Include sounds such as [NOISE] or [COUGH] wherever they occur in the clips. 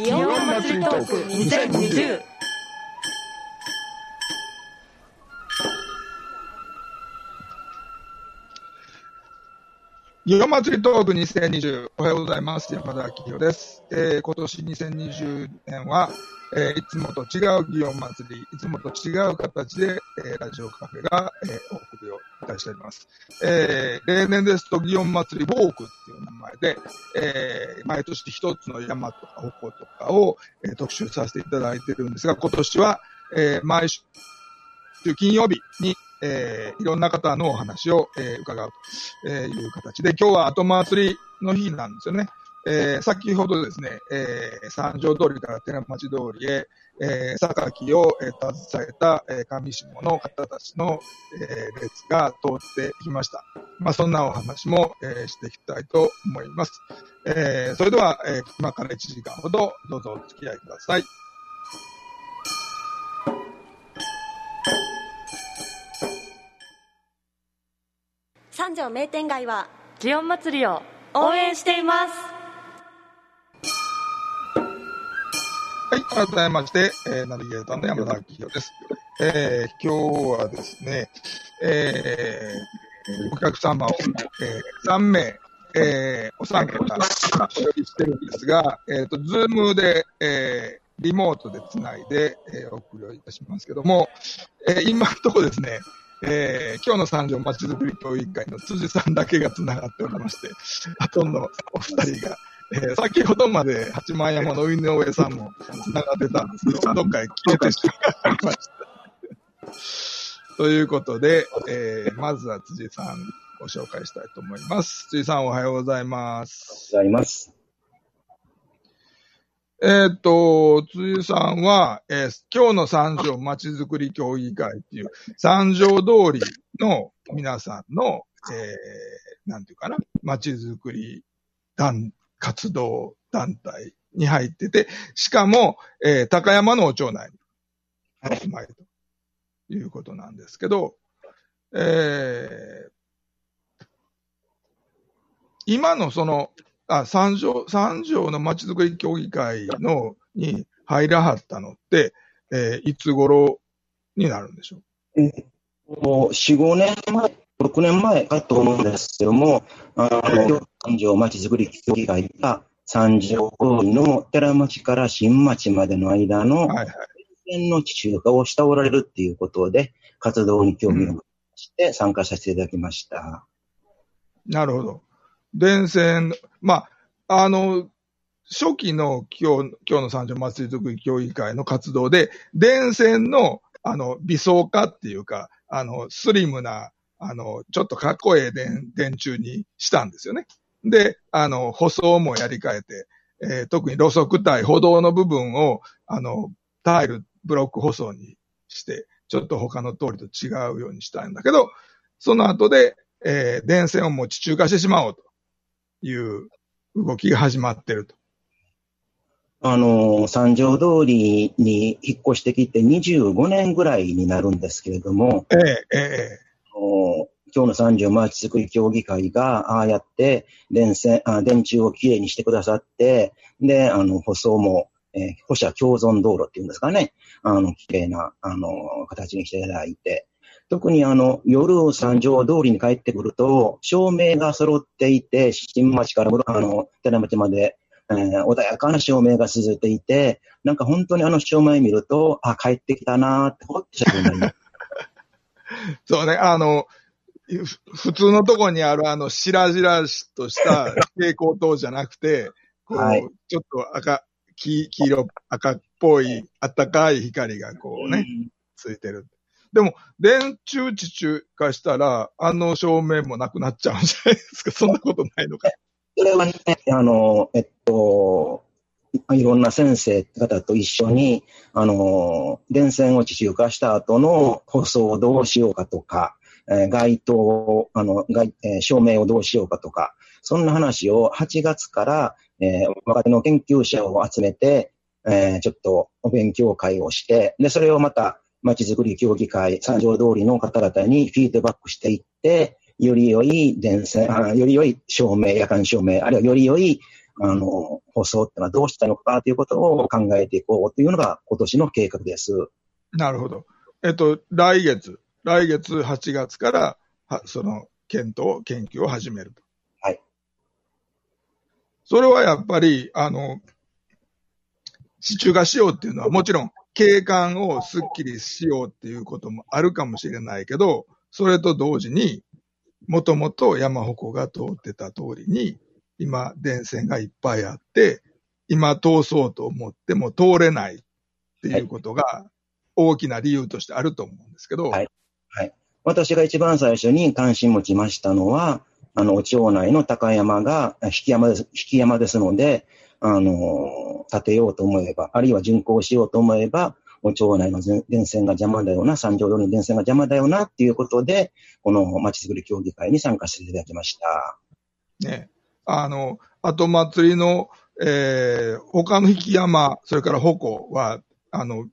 祇園祭りトーク2020祇園祭りトーク2020おはようございます。山田明宏です。えー今年2020年は、えーいつもと違う祇園祭り、いつもと違う形で、えーラジオカフェが、えーお送りをいたしております。えー例年ですと祇園祭りウォークっていう名前で、えー毎年一つの山とか鉾とかを、えー特集させていただいてるんですが、今年は、えー毎週金曜日に、えーいろんな方のお話を、えー伺うと、いう形で、今日は後祭りの日なんですよね。えー先ほどですね、えー三条通りから寺町通りへ、えー、榊を、えー携えた、えー上下の方たちの、えー列が通ってきました。まあ、そんなお話も、えーしていきたいと思います。えーそれでは、えー今から1時間ほどどうぞお付き合いください。三条名店街は祇園祭りを応援していますはい、改めまして、えーナビゲーターの山田明宏です。えー今日はですね、えーお客様を、えー3名、えーお三方お呼びしてるんですが、えっ、と、ズームで、えーリモートでつないで、えーお送りをいたしますけども、えー今のところですね、えー今日の三条まちづくり協議会の辻さんだけがつながっておりまして、あとのお二人が、えー先ほどまで八幡山の井上さんもつながってたんですけど、どっかへ消えてしまいました。ということで、えーまずは辻さんご紹介したいと思います。辻さんおはようございます。ございます。えーっと、辻さんは、えー今日の三条まちづくり協議会っていう三条通りの皆さんの、えーなんていうかな、まちづくり団、活動団体に入ってて、しかも、えー高山のお町内にお住まいということなんですけど、えー今のその、あ、三条、三条のまちづくり協議会の、に入らはったのって、えーいつ頃になるんでしょう？もう4、5年前、6年前かと思うんですけども、あの、三条まちづくり協議会が三条通りの寺町から新町までの間のはいはい。線の地中化をしておられるっていうことで、活動に興味を持して参加させていただきました。なるほど。電線、まあ、あの、初期の今日、今日の三条祭りづくり協議会の活動で、電線の、あの、微装化っていうか、あの、スリムな、あの、ちょっとかっこええ電、電柱にしたんですよね。で、あの、舗装もやり替えて、えー特に路側帯、歩道の部分を、あの、タイル、ブロック舗装にして、ちょっと他の通りと違うようにしたんだけど、その後で、えー電線をもう地中化してしまおうという動きが始まってると。あの、三条通りに引っ越してきて25年ぐらいになるんですけれども、えええお今日の三条マーチ作り協議会が、ああやって電線、あ電柱をきれいにしてくださって、で、あの、舗装も、えー歩車共存道路っていうんですかね、あの、きれいな、あの、形にしていただいて、特にあの、夜三条通りに帰ってくると、照明が揃っていて、新町からあの、寺町まで、えー穏やかな照明が続いていて、なんか本当にあの照明見ると、あ、帰ってきたなーって、ほっとした気になります。え [LAUGHS] そうね、あの、ふ普通のとこにあるあの、白々しとした蛍光灯じゃなくて、こう、はいちょっと赤、黄黄色、赤っぽい、あったかい光がこうね、ついてる。でも、電柱地中化したら、あの照明もなくなっちゃうんじゃないですか？そんなことないのか。それはね、あの、えっと、いろんな先生方と一緒に、あの、電線を地中化した後の舗装をどうしようかとか、えー街灯を、あの、えー照明をどうしようかとか、そんな話を8月から、えー若手の研究者を集めて、えーちょっとお勉強会をして、で、それをまた、まちづくり協議会、三条通りの方々にフィードバックしていって、より良い電線、より良い照明、夜間照明、あるいはより良いあの、舗装ってのはどうしたのかということを考えていこうというのが今年の計画です。なるほど。えっと、来月、来月8月から、はその、検討、研究を始めると。はい。それはやっぱり、あの、地中化しようっていうのはもちろん、景観をスッキリしようっていうこともあるかもしれないけど、それと同時に、もともと山鉾が通ってた通りに、今、電線がいっぱいあって、今通そうと思っても通れないっていうことが大きな理由としてあると思うんですけど、はい。私が一番最初に関心持ちましたのは、あの、町内の高山が、あ引き山です、引き山ですので、あの、建てようと思えば、あるいは巡行しようと思えば、お町内の全電線が邪魔だよな、三条通りの電線が邪魔だよな、っていうことで、この町づくり協議会に参加していただきました。ね、あの、後祭りの、えー、他の引き山、それから鉾は、あの、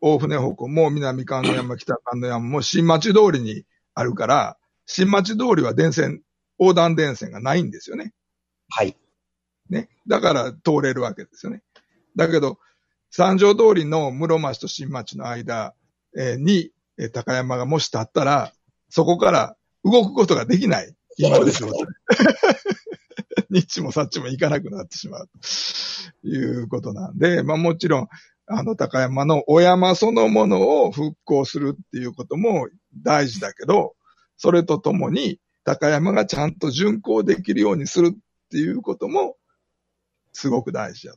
大船鉾も南関の山、北関の山も新町通りにあるから、新町通りは電線、横断電線がないんですよね。はい。ね。だから通れるわけですよね。だけど、三条通りの室町と新町の間、えーに、えー高山がもし立ったら、そこから動くことができない。今の状態。[LAUGHS] ニッチもサッチも行かなくなってしまう。ということなんで、まあもちろん、あの高山のお山そのものを復興するっていうことも大事だけど、それとともに高山がちゃんと巡行できるようにするっていうこともすごく大事だ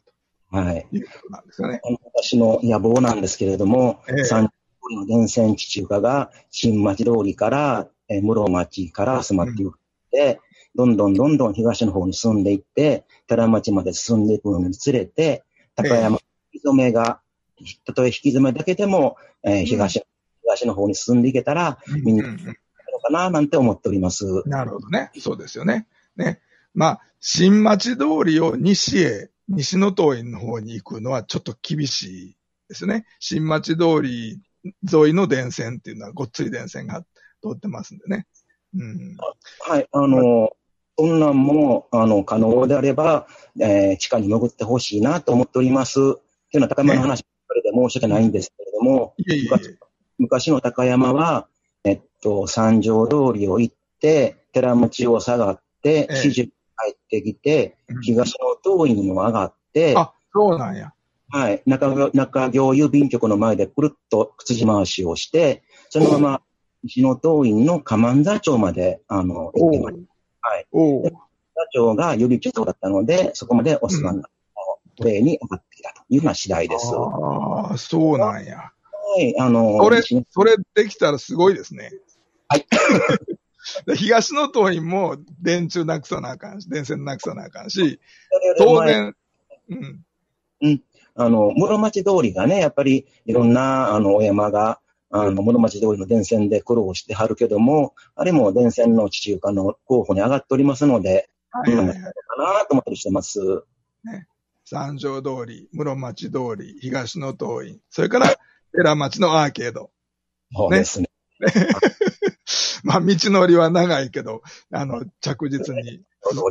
はい。ということなんですよね。私の野望なんですけれども、ええ三条通りの電線地中化が新町通りから、えー室町から集まっていって、どんどんどんどん東の方に進んでいって、寺町まで進んでいくのにつれて、高山、引き染めが、たとえ引き染めだけでも、えー東、東の方に進んでいけたら、みんなうんうんのかな、なんて思っております。なるほどね。そうですよね。ね。まあ、新町通りを西へ、西の東院の方に行くのはちょっと厳しいですね。新町通り沿いの電線っていうのはごっつい電線が通ってますんでね。うん。はい、あの、そんなんも、あの、可能であれば、えー地下に潜ってほしいなと思っております。っていうのは高山の話ばっかりで申し訳ないんですけれども、昔昔の高山は、えっと、三条通りを行って、寺町を下がって、ええ四十帰ってきて、うん東の東院を上がって、あ、そうなんや。はい、中行中行郵便局の前でくるっと羊回しをして、そのまま西の東院の釜安座町まで、あの、行ってました。はい。おう座長が予備地長だったので、そこまでお世話になった、例に上がってきたというような次第です。はああ、そうなんや。い、あの、それ西のそれできたらすごいですね。はい。[LAUGHS] で東の東院も電柱なくさなあかんし、電線なくさなあかんし、当然、うん。あの、室町通りがね、やっぱりいろんな、あの、お山が、あの、室町通りの電線で苦労してはるけども、あれも電線の地中化の候補に上がっておりますので、はいはいはい。かなと思ったりしてます。三条通り、室町通り、東の東院、それから寺町のアーケード。そうですね。[LAUGHS] まあ、道のりは長いけど、あの、着実に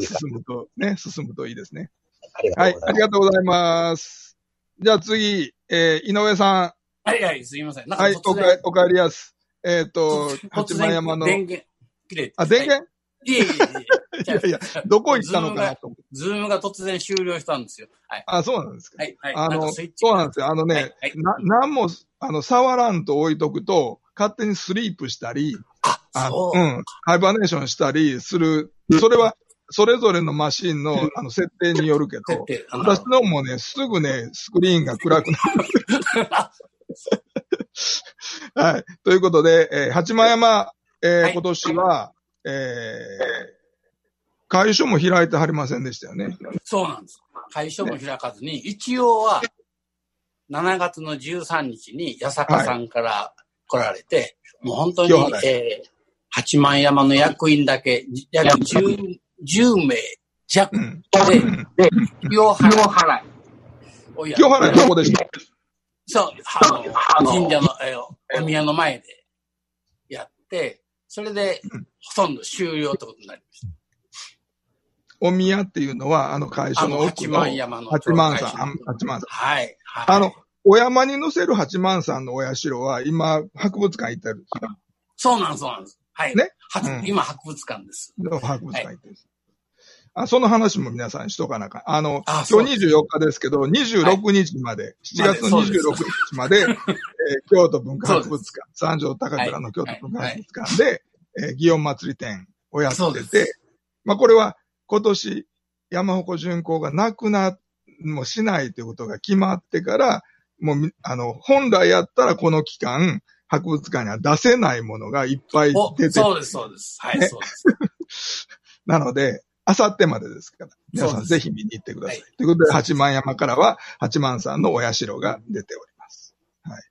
進むと、ね、進むといいですね。ありがはい、ありとうございます。がとうございます。じゃあ次、えー井上さはいはい、すいません。ん。はい、お突然、かえりやす。えっ、と、突八然幡山の、電源切れて。あ、電源、いえいえいえ。いやいや、どこ行ったのかなと思って。ズームが突然終了したんですよ。はい。あ、そうなんですか。はい、はい。あの、そうなんですよ。あのね、はいはいな、なんも、あの、触らんと置いとくと、勝手にスリープしたり、あ、あそう。ん、ハイバネーションしたりする。それは、それぞれのマシンの、あの、設定によるけど、私のもね、すぐね、スクリーンが暗くなある。[LAUGHS] [LAUGHS] はい。ということで、えー八幡山、えーはい。今年は、えー、会所も開いてはりませんでしたよね。そうなんです。会所も開かずに、一応は、7月の13日に八坂さんから来られて、もう本当に清原、えー、八幡山の役員だけ、約 10, 10名弱うん。で、うんい。をや清原どこでしたそう、あの、神社の、えーお宮の前でやって、それで、ほとんど終了ってことになりました。お宮っていうのは、あの会所の奥八の幡山の八幡会所山、あ八幡山。はい。はい。あの、お山に乗せる八幡山のお社は、今、博物館行ってるんですよ。そうなんです、そうなんです。はい。ね？博うん今、博物館です。の博物館行ってるんです。あその話も皆さんしとかなあかん。あの、あ今日24日ですけど、26日まで、7月のそうです。26日まで、[LAUGHS] えー京都文化博物館、三条高倉の京都文化博物館で、えー祇園祭り展をやってて、まあこれは今年山鉾巡行がなくな、もうしないということが決まってから、もうみ、あの、本来やったらこの期間、博物館には出せないものがいっぱいお出てそうです、そうです。はい、ねそうです。[LAUGHS] なので、あさってまでですから、皆さんぜひ見に行ってください。はということで、八幡山からは八幡さんのお社が出ております。はい。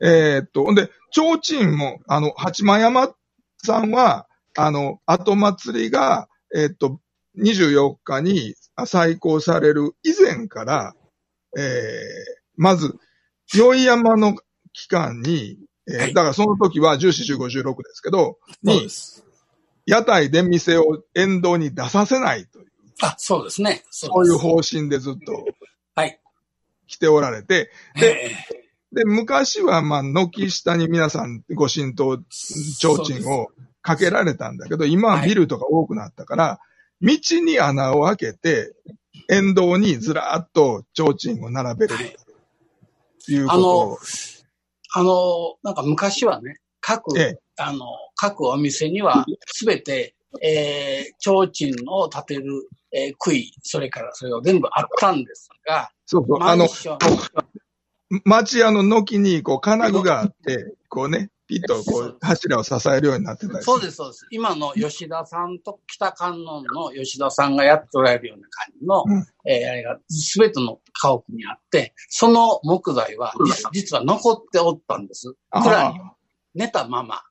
えーっと、ほんで、提灯も、あの、八幡山さんは、あの、後祭りが、えーっと、24日に再行される以前から、えー、まず、宵山の期間に、えーはいだからその時は14、15、16ですけど、に。屋台で店を沿道に出させないという、あ、そうですね。そそういう方針でずっとはい。来ておられて、でえで、昔はまあ、軒下に皆さんご神道、提灯をかけられたんだけど、今はビルとか多くなったから、道に穴を開けて、沿道にずらーっと提灯を並べるはいということを、あの、なんか昔はね、各、ええあの、各お店には、すべて、えー、提灯を立てる、えー、杭、それからそれが全部あったんですが、そうそう、マあの町屋の軒にこう金具があって、[LAUGHS] こうね、ピッとこそうう柱を支えるようになってたそうです、そうです。今の吉田さんと北観音の吉田さんがやっておられるような感じの、うんえーあれがすべての家屋にあって、その木材は実実は残っておったんです。蔵に寝たまま。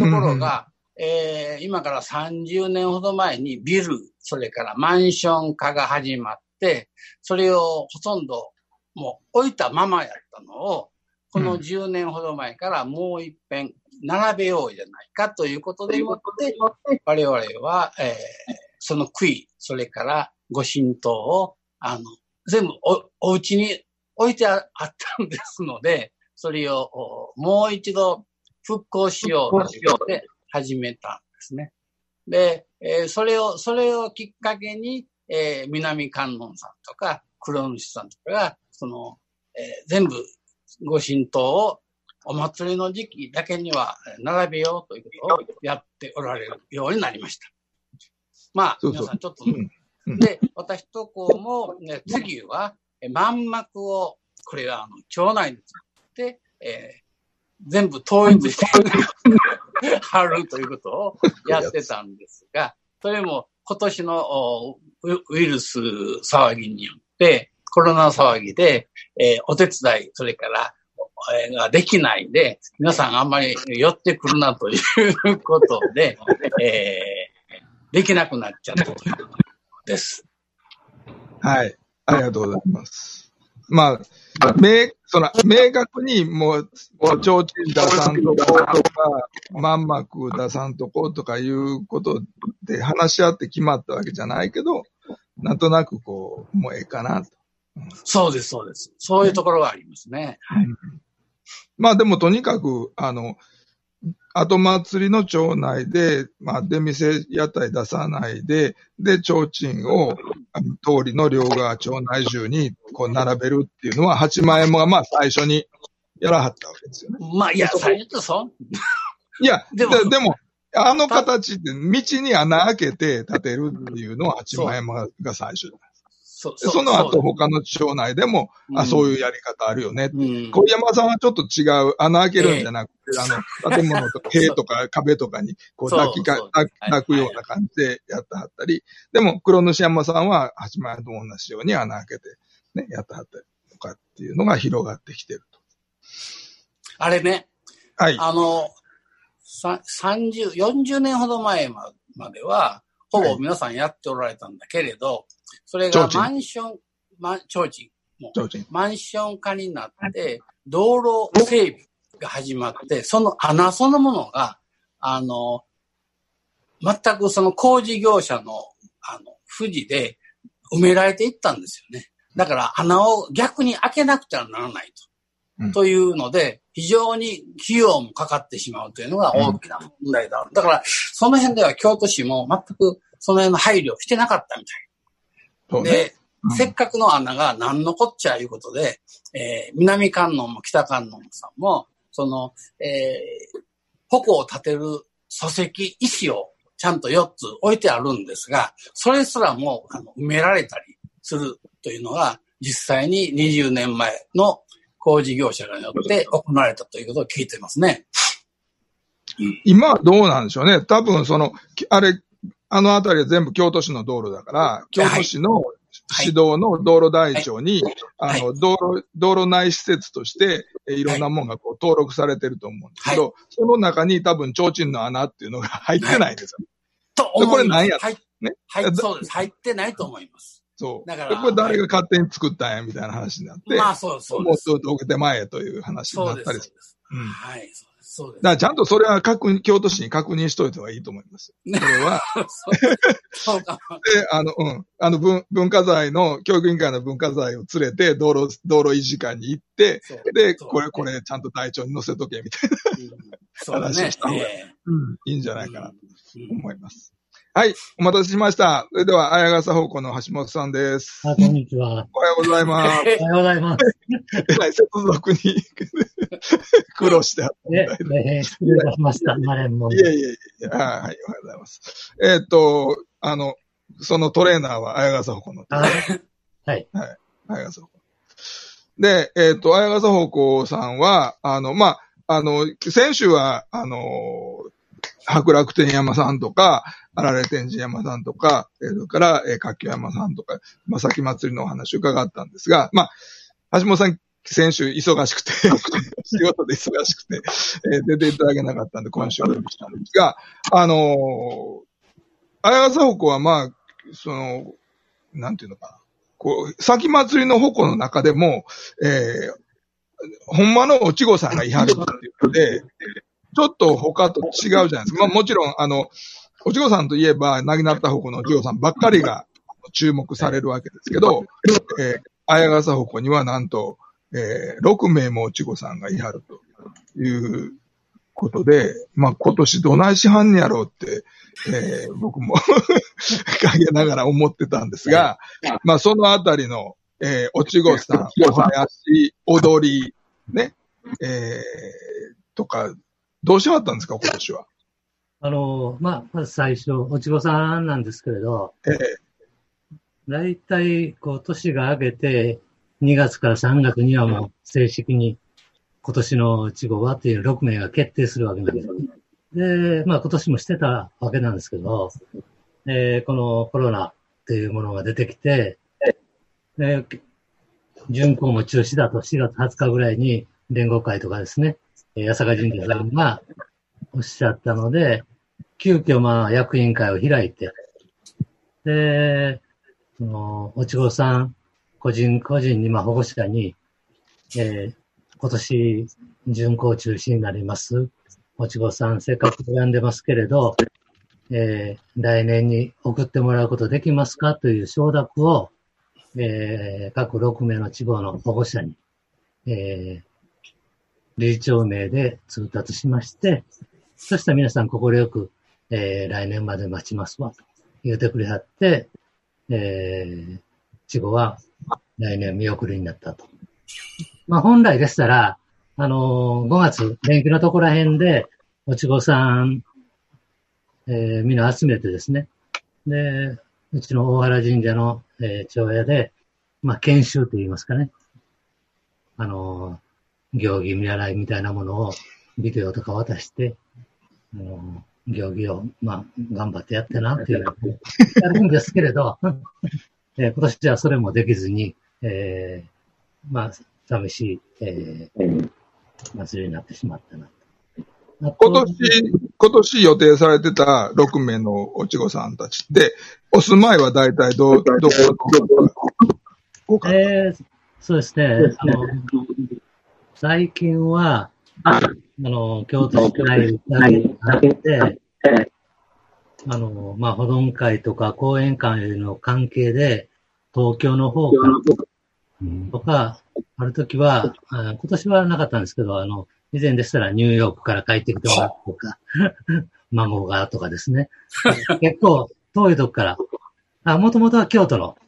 ところが、えー今から30年ほど前にビル、それからマンション化が始まって、それをほとんどもう置いたままやったのを、この10年ほど前からもう一遍並べようじゃないかということでもって、我々は、えーその杭、それからご神道を、あの、全部お、お家に置いてああったんですので、それをおもう一度復興しようということで始めたんですね。で、えーそれを、それをきっかけに、えー南観音さんとか、黒主さんとかが、その、えー全部ご神道をお祭りの時期だけには並べようということをやっておられるようになりました。まあ、そうそう皆さんちょっと、うんうんで、私とこうも、ね、次は、え満幕を、これはあの、町内で作って、えー全部統一して貼るということをやってたんですが、それも今年のウイルス騒ぎによって、コロナ騒ぎで、えーお手伝い、それから、えーができないで、皆さんあんまり寄ってくるなということで、えーできなくなっちゃったということです。はい。ありがとうございます。まあ、明、その、明確にもう、もう、提灯出さんとことか、満幕出さんとことかいうことで話し合って決まったわけじゃないけど、なんとなくこう、もうええかなと。そうです、そうです。そういうところがありますね。まあでもとにかく、あの、後祭りの町内で、まあ出店屋台出さないで、で、提灯を通りの両側町内中にこう並べるっていうのは、8万円もまあ最初にやらはったわけですよね。まあ、いや、最初そん、いや、ででもも、でもあの形で道に穴開けて建てるっていうのは8万円もが最初。そでその後う。他の町内でも、あ、そういうやり方あるよね。うん。小山さんはちょっと違う、穴開けるんじゃなくて、あの、建物とか [LAUGHS] 塀とか壁とかに、こう抱きか抱くような感じでやってはったり、でも、黒主山さんは八幡屋と同じように穴開けて、ね、やってはったりとかっていうのが広がってきてると。あれね、はい。あの、さ30、40年ほど前ままでは、ほぼ皆さんやっておられたんだけれど、それがマンション、マン、提灯も。マンション化になって、道路整備が始まって、その穴そのものが、あの、全くその工事業者の、あの、富士で埋められていったんですよね。だから穴を逆に開けなくてはならないと。うんというので、非常に費用もかかってしまうというのが大きな問題だ。だから、その辺では京都市も全くその辺の配慮をしてなかったみたい。ね。で、うんせっかくの穴が何のこっちゃいうことで、えー南観音も北観音さんも、その、えー、矛を立てる礎石、石をちゃんと4つ置いてあるんですが、それすらもあの埋められたりするというのが、実際に20年前の工事業者によって行われたということを聞いていますね。今はどうなんでしょうね。多分、その、きあれ、あの辺りは全部京都市の道路だから、京都市の指導の道路台帳に、はいあの、道路、道路内施設として、えいろんなものがこう登録されてると思うんですけど、その中に多分、提灯の穴っていうのが入ってないんですよ。と思。これ何やはい、ね。はい、そうです。入ってないと思います。そう。だからこれ誰が勝手に作ったんや、みたいな話になって、まあ、そうそうもう。ちょっと受けて前へという話に。なったりする。そうんはい、そうです。そうですだからちゃんとそれは確認、京都市に確認しといた方がいいと思います。ねこれは、そうかも。で、あの、うん。あの、文、文化財の、教育委員会の文化財を連れて、道路、道路維持館に行って、で、これ、これ、ちゃんと台帳に載せとけ、みたいな。うんそうだね話をした方がいいえうん。いいんじゃえないかなとうん思います。はい。お待たせしました。それでは、綾笠方向の橋本さんです。あ、こんにちは。おはようございます。おはようございます。[LAUGHS] えらい接続に [LAUGHS] 苦労してあったみえ、たいで。えー失礼いたしました。マレンモンい。えいえいえ。はい、はい、おはようございます。えーっと、あの、そのトレーナーは綾笠方向の。あはい。綾笠方向。で、えっ、と、綾笠方向さんは、あの、まあ、あの、先週は、あの、白楽天山さんとか、あられ天神山さんとか、えーそれから、えー、活気山さんとか、まあ、先祭りのお話を伺ったんですが、まあ、橋本さん、先週忙しくて、[LAUGHS] 仕事で忙しくて、えー出ていただけなかったんで、今週お呼びしたんですが、あのー、綾笠方向は、まあ、その、なんていうのかな。こう、先祭りの矛の中でも、えー、ほんまのおちごさんがいはるっていうので、ちょっと他と違うじゃないですか。まあもちろん、あの、おちごさんといえば、なぎなった矛のおちごさんばっかりが注目されるわけですけど、えー、綾笠矛にはなんと、えー、6名もおちごさんがいはるということで、まあ今年どないしはんねやろうって、えー、僕も [LAUGHS] 陰ながら思ってたんですが、まあそのあたりの、えー、おちごさん、お囃子、踊り、ね、えー、とか、どうしはったんですか、今年は？あの、まあ、まず最初、おちごさんなんですけれど、ええだいたい、こう、年が明けて、2月から3月にはもう正式に今年のおちごはっていう6名が決定するわけなんです。で、まあ今年もしてたわけなんですけど、えーこのコロナっていうものが出てきて、で巡行も中止だと4月20日ぐらいに連合会とかですね、えー八坂神社さんがおっしゃったので、急遽まあ役員会を開いて、で、その、おちごさん、個人個人に、まあ保護者に、えー今年巡行中止になります。おちごさん、せっかく選んでますけれど、えー来年に送ってもらうことできますかという承諾を、えー各6名の地方の保護者に、えー理事長名で通達しまして、そしたら皆さん快く、えー来年まで待ちますわ、と言うてくれはって、えー、地方は来年見送りになったと。まあ本来でしたら、あのー5月、連休のところら辺で、おちごさん、えー、みんな集めてですね。で、うちの大原神社の、えー、長屋で、まあ研修と言いますかね。あのー行儀見習いみたいなものをビデオとか渡して、あのー行儀を、まあ、頑張ってやってなっていう、やるんですけれど、えー今年じゃそれもできずに、えーまあ、寂しい、えー祭りになってしまったな。今年、今年予定されてた6名のおちごさんたちって、お住まいは大体ど、どこ、どこか。えーそうですね。あの、最近は、あの、京都市内だけ。で、あの、まあ、保存会とか講演会の関係で、東京の方からとか、ある時は、あ今年はなかったんですけど、あの、以前でしたらニューヨークから帰ってきてもらうとか、[LAUGHS] 孫がとかですね。[LAUGHS] 結構遠いとこから、あ、もともとは京都の、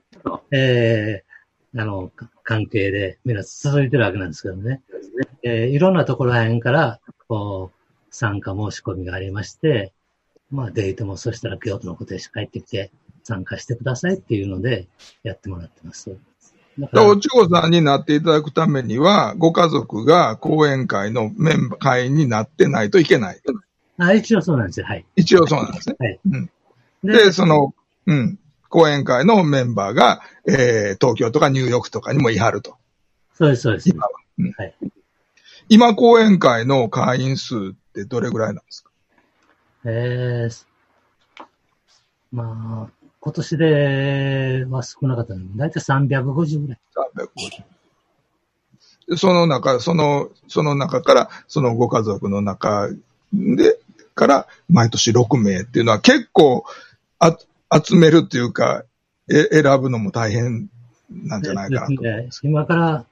えー、あの、関係で、みんな続いてるわけなんですけどね。えー、いろんなところら辺から、こう、参加申し込みがありまして、まあ、デートもそしたら京都の固定士帰ってきて参加してくださいっていうのでやってもらってます。おちごさんになっていただくためには、ご家族が講演会のメンバー、会員になってないといけない。あ、一応そうなんですよ。はい。一応そうなんですね。はい。うん、でその、うん、講演会のメンバーが、えー、東京とかニューヨークとかにもいはると。そうです、そうです。今は。うん、はい。今、講演会の会員数ってどれぐらいなんですか？ええー、まあ、今年では少なかったので、だいたい350ぐらい。350。その中、その、その中から、そのご家族の中で、から毎年6名っていうのは結構あ集めるっていうか、え選ぶのも大変なんじゃないかなと、ね。今から、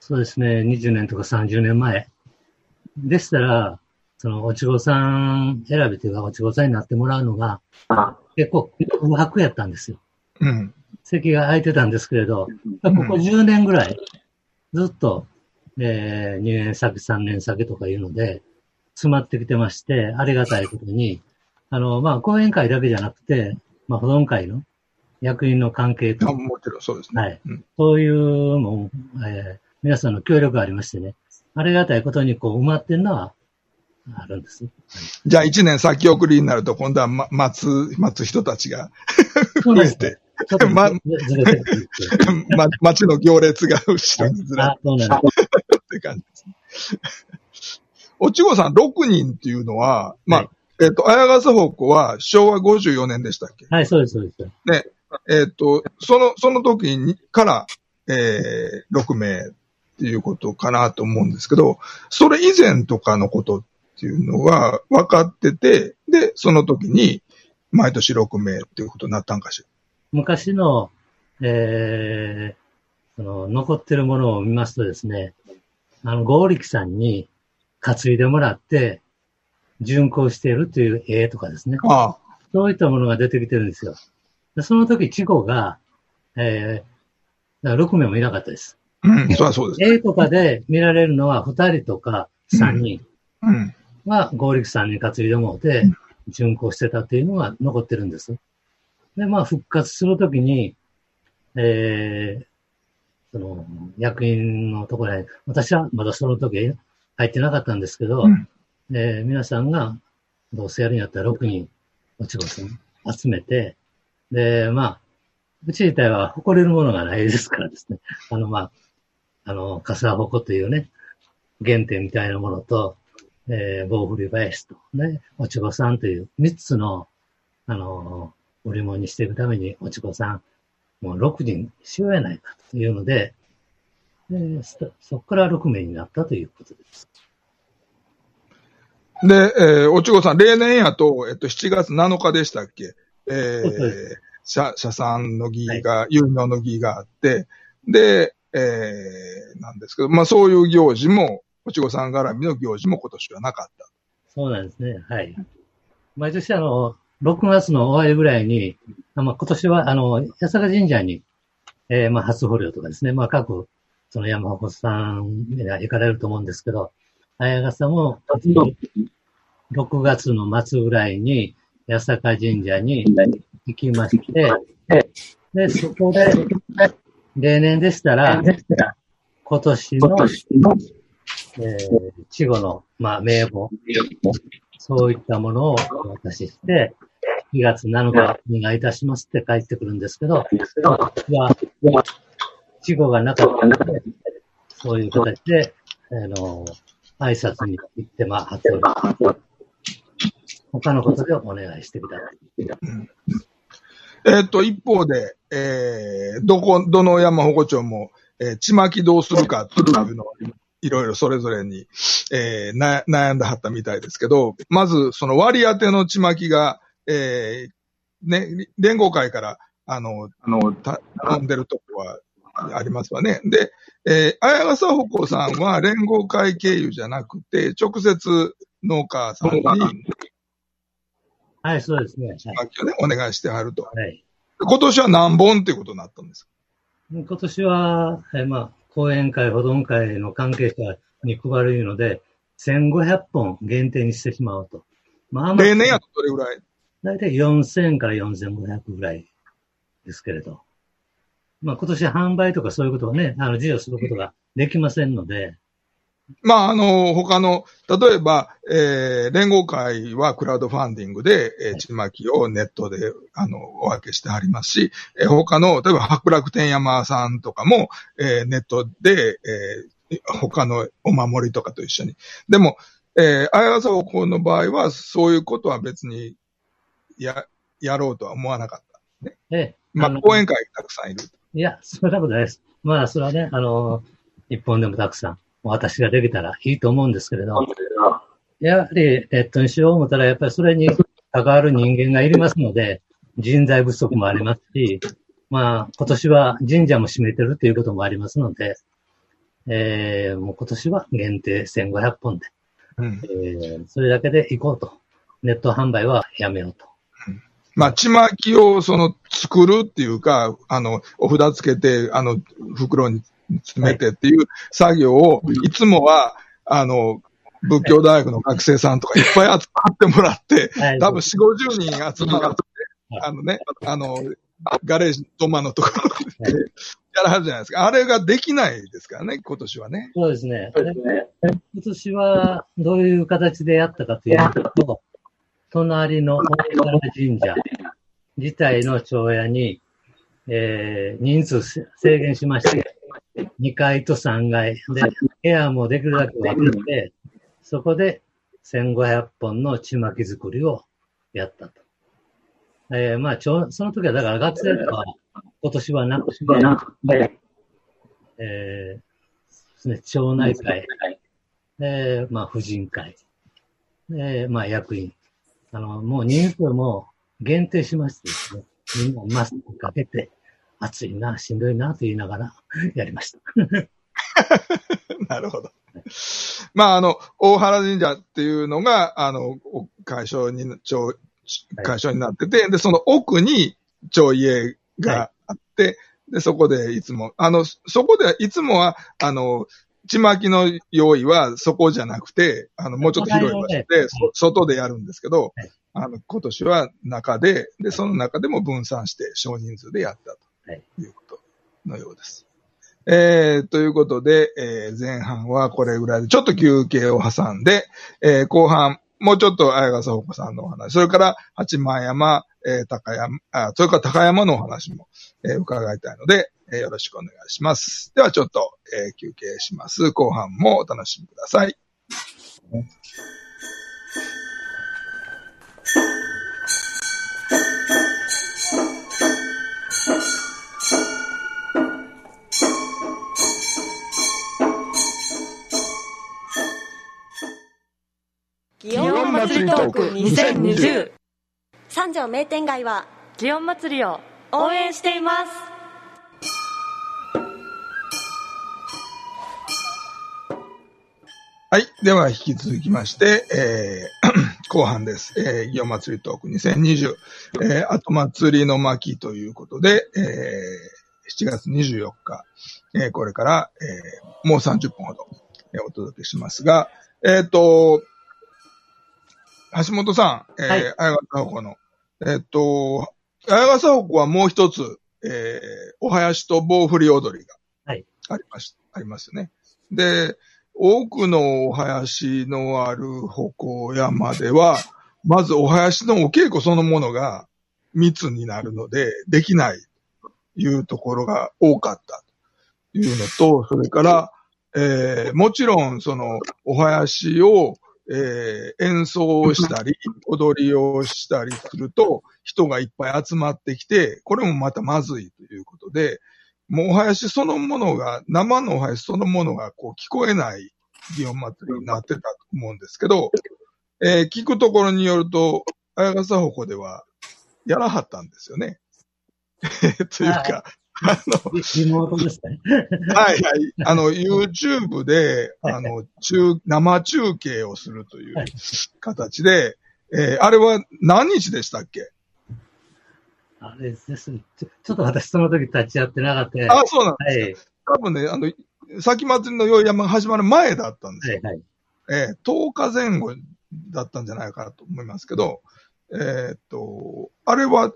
そうですね、20年とか30年前でしたら、その、おちごさん選びというか、おちごさんになってもらうのが、結構空白やったんですよ。うん。席が空いてたんですけれど、ここ10年ぐらい、ずっと、えー、2年先、3年先とかいうので、詰まってきてまして、ありがたいことに、あの、まあ、講演会だけじゃなくて、まあ、保存会の役員の関係と。もちろんそうですね。はい。うん、そういうのえー、皆さんの協力がありましてね、ありがたいことにこう埋まってるのは、あるんです。じゃあ一年先送りになると、今度は、ま、待つ、待つ人たちが [LAUGHS] 増えて、ま、ま、街の行列が後ろにずらって感じですおちごさん6人っていうのは、まあ、はい、えっ、ー、と、綾笠方向は昭和54年でしたっけ？はい、そうです、そうです。ね。えっ、ー、と、その、その時にから、えー、6名っていうことかなと思うんですけど、それ以前とかのことっていうのは分かってて、で、その時に毎年6名っていうことになったんかしら？昔の、えー、その残ってるものを見ますとですね、あの、合力さんに担いでもらって、巡行しているという絵とかですね。ああそういったものが出てきてるんですよ。でその時、地語が、えー、だから6名もいなかったです。うん、そうはそうです。絵とかで見られるのは2人とか3人。は合力さんに担いでもうて、巡行してたっていうのが残ってるんです。で、まあ、復活するときに、えー、その、役員のところへ、私はまだその時入ってなかったんですけど、うん、えー、皆さんが、どうせやるんやったら6人、おちごさん集めて、で、まあ、うち自体は誇れるものがないですからですね。[LAUGHS] あの、まあ、あの、笠鉾というね、原点みたいなものと、えー、棒振り林と、ね、おちごさんという三つの、あの、売り物にしていくために、おちごさん、もう6人しようやないかというので、えー、そそこから6名になったということです。で、えー、おちごさん、例年やと、えっと、7月7日でしたっけ？えー、社、社さんの儀が、結納の儀があって、で、えー、なんですけど、まあそういう行事も、おちごさん絡みの行事も今年はなかった。そうなんですね。はい。毎年あの、6月の終わりぐらいに、まあ、今年はあの、八坂神社に、えー、まあ、初捕虜とかですね、まあ、各、その山鉾さんが行かれると思うんですけど、綾笠も、6月の末ぐらいに、八坂神社に行きまして、で、そこで、例年でしたら、今年のえー、稚語の、まあ、名簿、そういったものをお渡しして、2月7日お願いいたしますって帰ってくるんですけど、私は、稚語がなかったので、そういう形で、あの、挨拶に行って、まあ、発表。他のことでお願いしてみたい。えっと、一方で、えー、どこ、どの山保護庁も、えー、ちまきどうするかっていうのをいろいろそれぞれに、えー、悩んだはったみたいですけど、まずその割り当てのちまきがえー、ね、連合会から、あの、あの、た、頼んでるとこはありますわね。で、えー、綾笠鉾さんは連合会経由じゃなくて、直接農家さんに、はい、そうですね。はい、ね、お願いしてはると。はい。今年は何本っていうことになったんですか？今年は、えー、まあ、講演会、保存会の関係者に配るので、1500本限定にしてしまうと。まあまあ、例年やとどれぐらい？だいたい4000から4500ぐらいですけれど。まあ今年販売とかそういうことをね、あの、授与することができませんので。まあ、あの、他の、例えば、えー、連合会はクラウドファンディングで、えー、ちまきをネットで、あの、お分けしてありますし、えー、他の、例えば、白楽天山さんとかも、えー、ネットで、えー、他のお守りとかと一緒に。でも、えー、綾笠高校の場合は、そういうことは別に、や、やろうとは思わなかった、ね。ええ。まあ、講演会たくさんいる。いや、そんなことないです。まあ、それはね、あの、一本でもたくさん、私ができたらいいと思うんですけれど、やはりネットにしよう思ったら、やっぱりそれに関わる人間がいりますので、人材不足もありますし、まあ、今年は神社も閉めてるということもありますので、えー、もう今年は限定1500本で、うん、えー、それだけで行こうと。ネット販売はやめようと。まあ、ちまきをその作るっていうか、あの、お札つけて、あの、袋に詰めてっていう作業を、いつもは、あの、仏教大学の学生さんとかいっぱい集まってもらって、多分4、50人集まって、あのね、あの、ガレージ、土間のところで、やらはるじゃないですか。あれができないですからね、今年はね。そうですね。今年はどういう形でやったかというと、隣の大原神社自体の町屋に、えー、人数制限しまして、2階と3階。で、部屋もできるだけ分けて、そこで1500本のちまき作りをやったと。えー、まあ、ちょ、その時はだから学生とは今年はなくして、えー、ね、町内会、えー、まあ、婦人会、えー、まあ、役員、あの、もう人数も限定しましてですね、みんなマスクかけて、暑いな、しんどいなと言いながら [LAUGHS] やりました。[LAUGHS] なるほど。まあ、あの、大原神社っていうのが、あの、会所に、町、会所になってて、で、その奥に町家があって、はい、で、そこでいつも、あの、そこでいつもは、あの、ちまきの用意はそこじゃなくて、あの、もうちょっと広い場所で、外でやるんですけど、あの、今年は中で、で、その中でも分散して少人数でやったとはいうことのようです。えー、ということで、えー、前半はこれぐらいで、ちょっと休憩を挟んで、えー、後半、もうちょっと綾笠穂子さんのお話、それから八幡山、えー、高山、あ、それから高山のお話も、えー、伺いたいので、えー、よろしくお願いします。ではちょっと、えー、休憩します。後半もお楽しみください。祭りトーク2020三条名店街は祇園祭りを応援していますはい。では、引き続きまして、えー、[COUGHS] 後半です。えー、祇園祭りトーク2020、えー、後祭りの巻ということで、えー、7月24日、えー、これから、えー、もう30分ほど、えー、お届けしますが、えっ、ー、と、橋本さん、えー、はい、綾笠鉾の、えっ、ー、と、綾笠鉾はもう一つ、えー、お囃子と棒振り踊りが、ありまし、はい、ありますよね。で、多くのお囃子のある歩行山では、まずお囃子のお稽古そのものが密になるので、できないというところが多かった。というのと、それから、えー、もちろん、その、お囃子を、えー、演奏をしたり、踊りをしたりすると、人がいっぱい集まってきて、これもまたまずいということで、もうお囃子そのものが、生のお囃子そのものがこう聞こえない祇園祭りになってたと思うんですけど、えー、聞くところによると、綾笠鉾では、やらはったんですよね。[LAUGHS] というか、あの、リモートですね。はいはい。あの、YouTube で、あの、中、生中継をするという形で、えー、あれは何日でしたっけ？あれですねちょ。ちょっと私その時立ち会ってなかった。あ、そうなんですか。はい、多分ね、あの、先祭りの宵山が始まる前だったんですよ。はいはい、えー、10日前後だったんじゃないかなと思いますけど、えー、っと、あれは、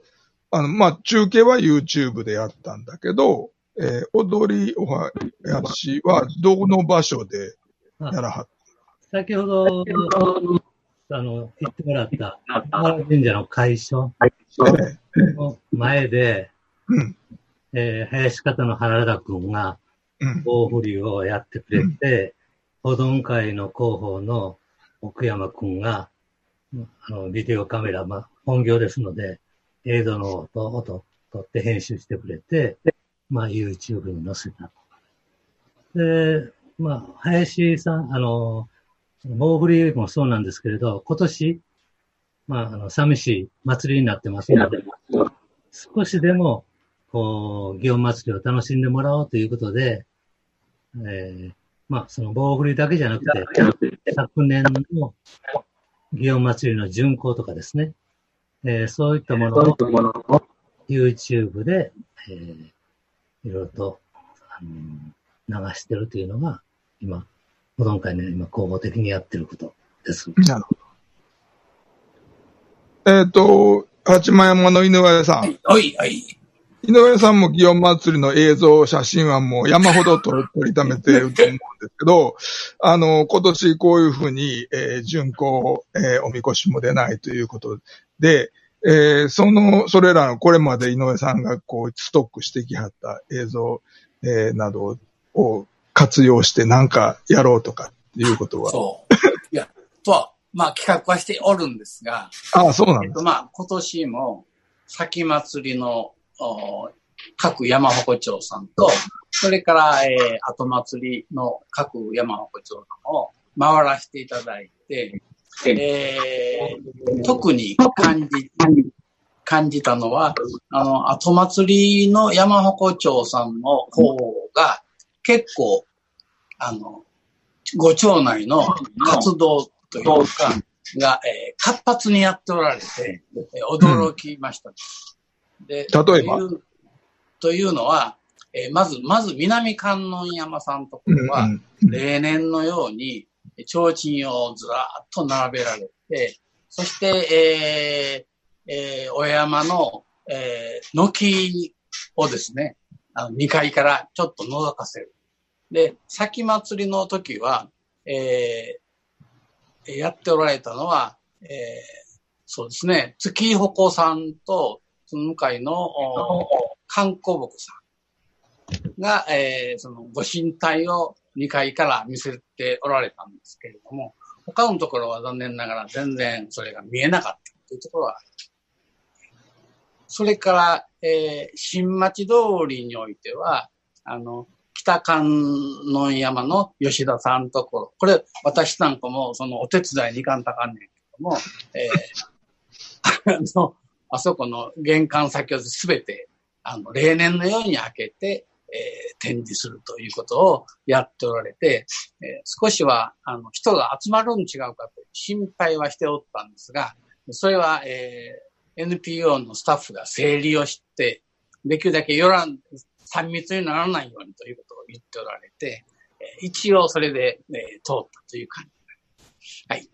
あの、まあ、中継は YouTube でやったんだけど、えー、踊りおはやしはどの場所でやらはった先ほど、あの、言ってもらった、原神社の会所の前で、うん、えー、林方の原田くん。が、大振りをやってくれて、保存会の広報の奥山くんが、あの、ビデオカメラ、まあ、本業ですので、映像の音を撮って編集してくれて、まあ、YouTube に載せた。で、まあ、林さん、あの、モーフリーもそうなんですけれど、今年、まあ、あの、寂しい祭りになってますので、少しでも、こう、祇園祭りを楽しんでもらおうということで、えー、まあ、その棒振りだけじゃなくて、昨年の祇園祭りの巡行とかですね、えー、そういったものを YouTube で、えー、いろいろと、あの流してるというのが、今、保存会の今、広報的にやってることです。なるほど。えっ、ー、と、八幡山の井上さん。はい、はい、はい。井上さんも祇園祭りの映像、写真はもう山ほど撮りためて [LAUGHS] ると思うんですけど、あの、今年こういうふうに、えー、巡行、えー、おみこしも出ないということで、えー、その、それらのこれまで井上さんがこう、ストックしてきはった映像、えー、などを活用してなんかやろうとかっていうことは。そう。いや、とは、まあ企画はしておるんですが。ああ、そうなんです、えっと、まあ今年も、先祭りの各山鉾町さんと、それから、えー、後祭りの各山鉾町さんを回らせていただいて、えー、特に感じ、感じたのは、あの、後祭りの山鉾町さんの方が結構、あの、ご町内の活動というか、が、えー、活発にやっておられて、えー、驚きました。で、例えば？というのは、えー、まず、まず南観音山さんのところは、例年のように、提灯をずらっと並べられて、そして、えー、えー、お山の、えー、軒をですね、あの2階からちょっと覗かせる。で、先祭りの時は、えー、やっておられたのは、えー、そうですね、月鉾さんと、その向かいの観光木さんが、えー、そのご神体を2階から見せておられたんですけれども、他のところは残念ながら全然それが見えなかったというところはそれから、えー、新町通りにおいては、あの、北観音山の吉田さんのところ、これ、私なんかも、その、お手伝いに行かんたかんねんけども、えー、[LAUGHS] あの、あそこの玄関先をすべて、あの、例年のように開けて、えー、展示するということをやっておられて、えー、少しは、あの、人が集まるん違うかと心配はしておったんですが、それは、えー、NPO のスタッフが整理をして、できるだけよらん、3密にならないようにということを言っておられて、えー、一応それで、えー、通ったという感じ。はい。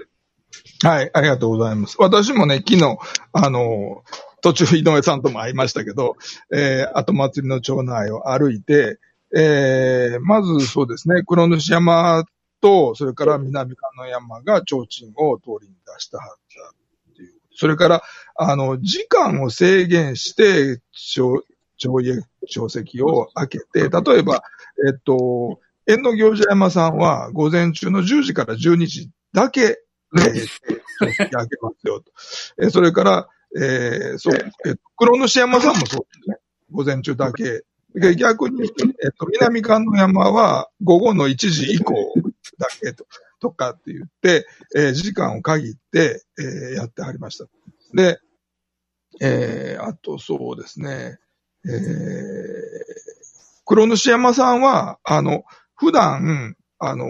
はい、ありがとうございます。私もね、昨日、あの、途中井上さんとも会いましたけど、えー、後祭りの町内を歩いて、えー、まずそうですね、黒主山と、それから南観音山が提灯を通りに出したはずだっていう。それから、あの、時間を制限して、町、町家、町席を開けて、例えば、えっと、縁の行者山さんは午前中の10時から12時だけえー、開けますよと。えー、それから、えー、そう、えー、黒主山さんもそうですね。午前中だけ。逆に、えっ、と、南関の山は午後の1時以降だけと、とかって言って、えー、時間を限って、えー、やってはりました。で、えー、あとそうですね、えー、黒主山さんは、あの、普段、あの、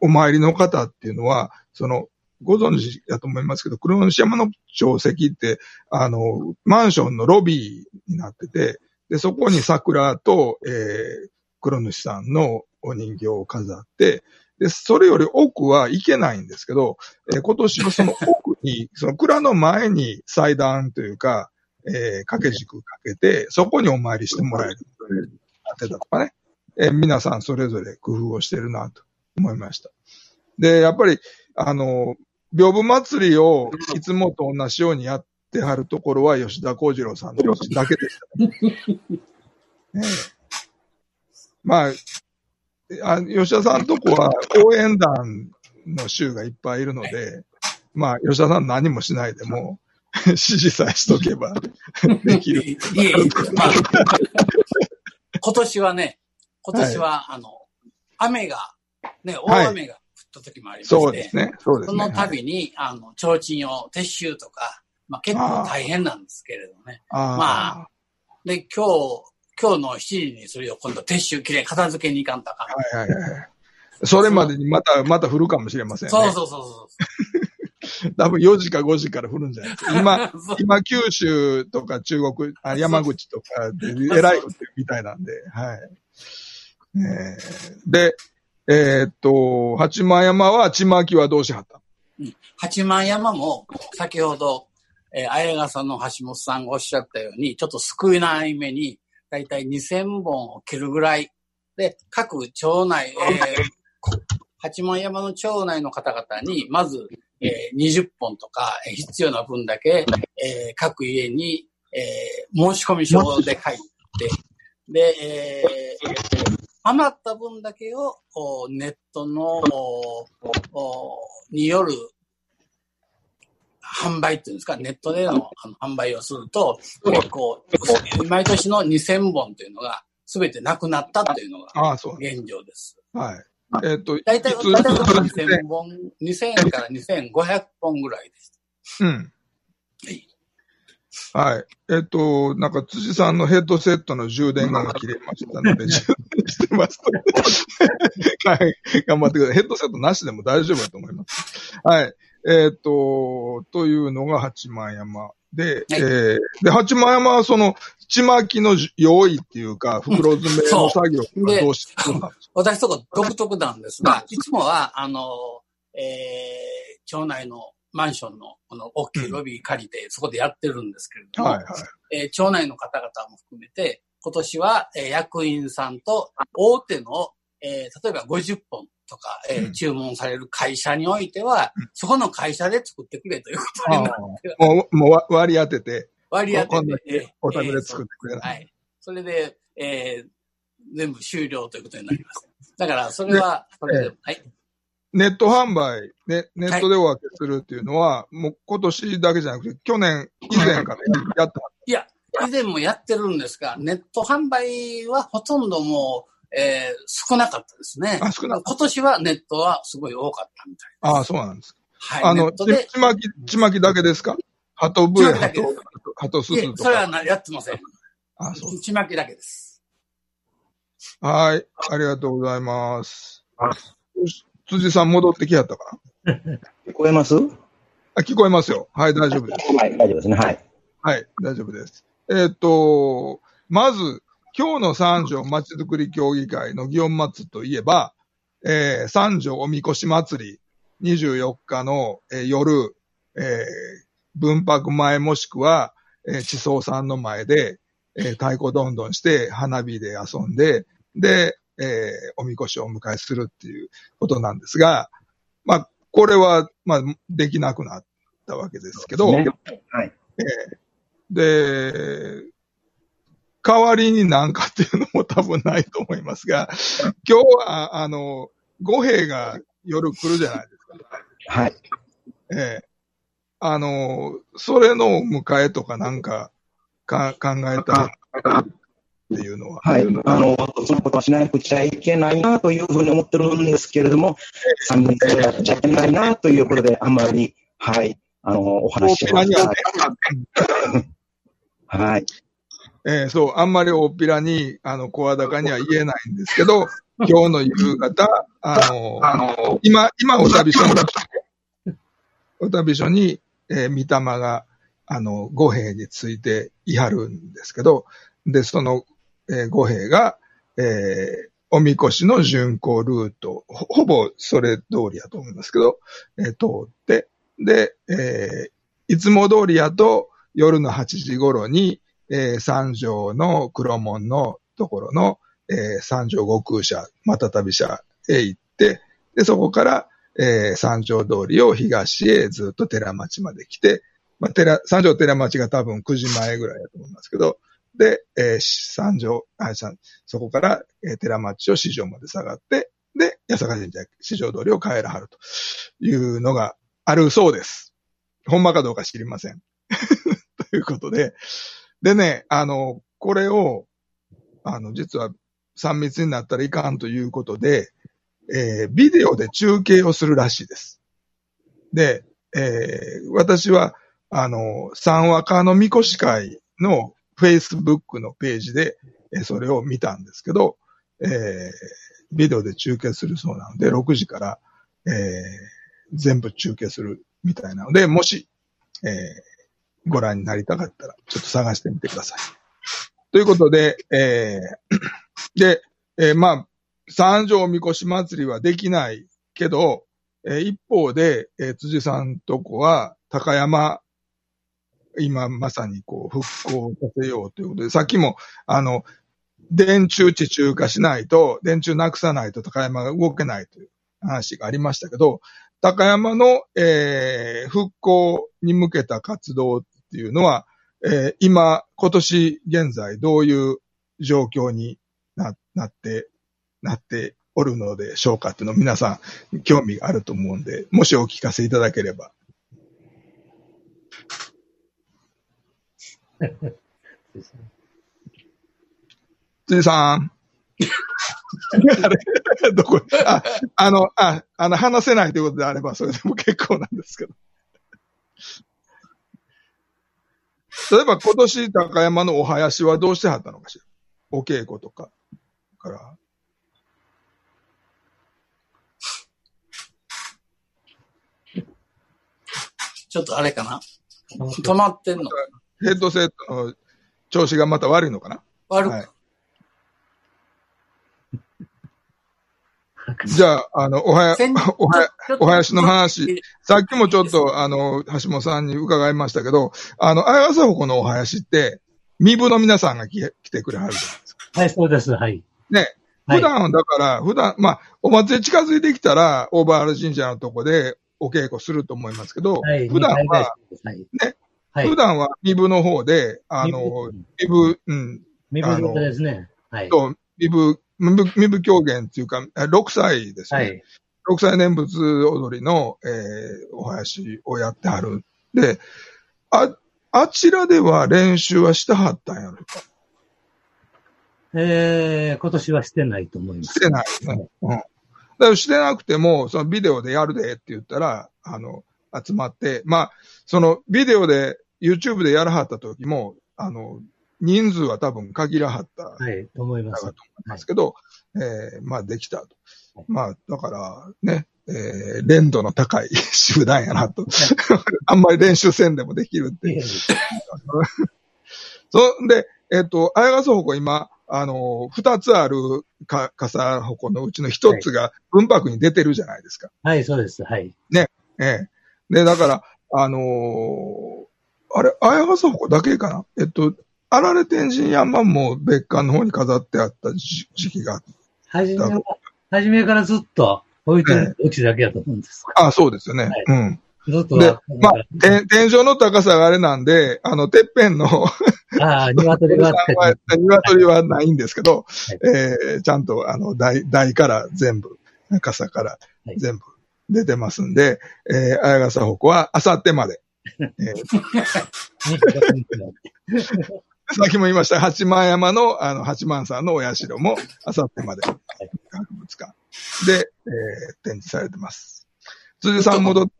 お参りの方っていうのは、その、ご存知だと思いますけど、黒主山の長石って、あの、マンションのロビーになってて、で、そこに桜と、えー、黒主さんのお人形を飾って、で、それより奥は行けないんですけど、えー、今年のその奥に、[LAUGHS] その蔵の前に祭壇というか、えー、掛け軸かけて、そこにお参りしてもらえる。なってたとかね。えー、皆さんそれぞれ工夫をしてるなと思いました。で、やっぱり、あの、屏風祭りをいつもと同じようにやってはるところは吉田幸次郎さんのだけでした [LAUGHS] ね。ねまあ、あ吉田さんとこは応援団の州がいっぱいいるので、まあ、吉田さん何もしないでも、[LAUGHS] 指示さえしとけば [LAUGHS] できる。いえいえ、まあ、今年はね、今年は、はい、あの、雨が、ね、大雨が降った時もありまして、はい、そうですね。そうですね。その度に、はい、あの、提灯を撤収とか、まあ結構大変なんですけれどね。あまあ、で、今日、今日の7時にそれを今度撤収きれい片付けに行かんとか。はいはいはい。それまでにまた、また降るかもしれませんね。そうそうそうそう。多分4時か5時から降るんじゃないですか。今、[LAUGHS] 今九州とか中国、あ山口とかでえらいみたいなんで、はい。えー、で、えー、っと、八幡山は、ちまきはどうしはった？八幡山も、先ほど、えー、綾川さんの橋本さんがおっしゃったように、ちょっと少ない目に、だいたい2000本を切るぐらいで、各町内、えー、八幡山の町内の方々に、まず、えー、20本とか、え、必要な分だけ、えー、各家に、えー、申し込み書で書いて、で、えー、余った分だけをネットのによる販売っていうんですか、ネットでの販売をすると、結構、毎年の2000本というのが、すべてなくなったというのが現状です。はい。えっ、と、大体、大体2000本、2000から2500本ぐらいです。うん。はい。はい。えっ、と、なんか、辻さんのヘッドセットの充電が切れましたので、充電してますと。[LAUGHS] はい。頑張ってください。ヘッドセットなしでも大丈夫だと思います。はい。えっ、と、というのが八幡山。で、はい、えー、で、八幡山はその、ちまきの用意っていうか、袋詰めの作業がどうしてるんですか？私とこ独特なんですが、いつもは、あの、えー、町内のマンションのこの大きいロビー借りて、そこでやってるんですけれども、はいはい、えー、町内の方々も含めて、今年は、えー、役員さんと大手の、えー、例えば50本とか、えー、注文される会社においては、うん、そこの会社で作ってくれということになってもう、もう割り当てて。割り当てて。お宅で作ってくれない、はい。それで、えー、全部終了ということになります。だから、それは、それで、えー、はい。ネット販売、ね、ネットでお分けするっていうのは、はい、もう今年だけじゃなくて、去年以前からやった。いや、以前もやってるんですが、ネット販売はほとんどもう、えー、少なかったですね。あ、少な今年はネットはすごい多かったみたいです。ああ、そうなんですか。はい。あの、ちまき、ちまきだけですか？鳩笛、鳩、鳩すすとか。それはやってません。あそう。ちまきだけです。はい。ありがとうございます。辻さん戻ってきやったかな？聞こえます？あ聞こえますよ。はい、大丈夫です。はい、大丈夫ですね。はい。はい、大丈夫です。えー、っと、まず、今日の三条まちづくり協議会の祇園祭といえば、えー、三条おみこし祭り、24日の、えー、夜、えー、分泊前もしくは、えー、地層さんの前で、えー、太鼓どんどんして花火で遊んで、で、えー、おみこしをお迎えするっていうことなんですが、まあ、これは、まあ、できなくなったわけですけど、ね、はい。えー、で、代わりになんかっていうのも多分ないと思いますが、今日は、あの、五兵が夜来るじゃないですか。はい。ええー、あの、それの迎えとかなんかか考えたっていうのは。はい。あの、そのことはしなくちゃいけないなというふうに思ってるんですけれども、3人でやっちゃいけないなということで、あんまり、はい。あの、お話をしたい。はい。えー、そう、あんまり大っぴらに、あの、声高には言えないんですけど、今日の夕方、あの、あの今、今、お旅所に、お旅所に、えー、御霊が、あの、五兵についていはるんですけど、で、その、えー、五兵が、えー、おみこしの巡行ルート、ほぼそれ通りやと思いますけど、えー、通って、で、えー、いつも通りやと夜の8時頃に、えー、三条の黒門のところの、えー、三条五空車、また旅車へ行って、で、そこから、えー、三条通りを東へずっと寺町まで来て、まあ、寺、三条寺町が多分9時前ぐらいだと思いますけど、で、えー、三条、あ、そこから、えー、寺町を市場まで下がって、で、八坂神社、市場通りを帰らはるというのがあるそうです。ほんまかどうか知りません。[LAUGHS] ということで、でね、あの、これを、あの、実は3密になったらいかんということで、えー、ビデオで中継をするらしいです。で、えー、私は、あの、三和歌のみこし会の Facebook のページで、えそれを見たんですけど、えー、ビデオで中継するそうなので、6時から、えー、全部中継するみたいなので、もし、えー、ご覧になりたかったら、ちょっと探してみてください。ということで、えー、で、えー、まあ、三条みこし祭りはできないけど、えー、一方で、えー、辻さんとこは高山今まさにこう復興させようということで、さっきも、あの、電柱地中化しないと、電柱なくさないと高山が動けないという話がありましたけど、高山の、えー、復興に向けた活動っていうのは、えー、今、今年現在どういう状況にななって、なっておるのでしょうかっていうのを皆さん興味があると思うんで、もしお聞かせいただければ。辻さん。あ [LAUGHS] れどこ？あ、あの、あ、あの、話せないということであれば、それでも結構なんですけど。例えば今年高山のお囃子はどうしてはったのかしら？お稽古とか。から。ちょっとあれかな止まってんのヘッドセットの調子がまた悪いのかな？悪い。はい [LAUGHS] じゃあ、あの、おはや、おはや、おはやしの話、さっきもちょっと、あの、橋本さんに伺いましたけど、あの、あやがさほこのおはやしって、身分の皆さんが来来てくれはるじゃないですか。はい、そうです。はい。ね。普段、だから、普段、まあ、お祭り近づいてきたら、オーバーール神社のとこでお稽古すると思いますけど、はい、普段は、ね、はい、普段は身部の方で、あの、身部、うん。身部ですね。はい。と、身部、身部、身部狂言っていうか、6歳ですね。はい。6歳念仏踊りの、えー、お囃子をやってはる。で、あ、あちらでは練習はしてはったんやろか？えー、今年はしてないと思います。してないね。うん。だからしてなくても、そのビデオでやるでって言ったら、あの、集まって、まあ、そのビデオで YouTube でやらはった時も、あの、人数は多分限らはった。はい、と思います。と思いますけど、はい、えー、まあできたと。まあ、だからね、えー、連度の高い [LAUGHS] 集団やなと。[LAUGHS] あんまり練習せんでもできるっていう。[LAUGHS] そんで、えっ、ー、と、綾笠鉾今、あの、二つあるか、笠鉾のうちの一つが文白に出てるじゃないですか。はい、そうです。はい。ね、ええー、で、だから、あのー、あれ、綾笠鉾だけかな？えっと、あられ天神山も別館の方に飾ってあった時期があった。はじめは、はじめからずっと置いてるうちだけやと思うんですか。あそうですよね。はい、うん。ずっとで、まあ、天、天井の高さがあれなんで、あの、てっぺんのああ、[LAUGHS] 鶏は鶏はないんですけど、はい、えー、ちゃんと、あの、台、台から全部、高さから全部出てますんで、はい、えー、綾笠鉾はあさってまで、さっきも言いました、八幡山の、あの、八幡さんのお社も、あさってまで、博物館で、えー、展示されてます。辻さん戻って、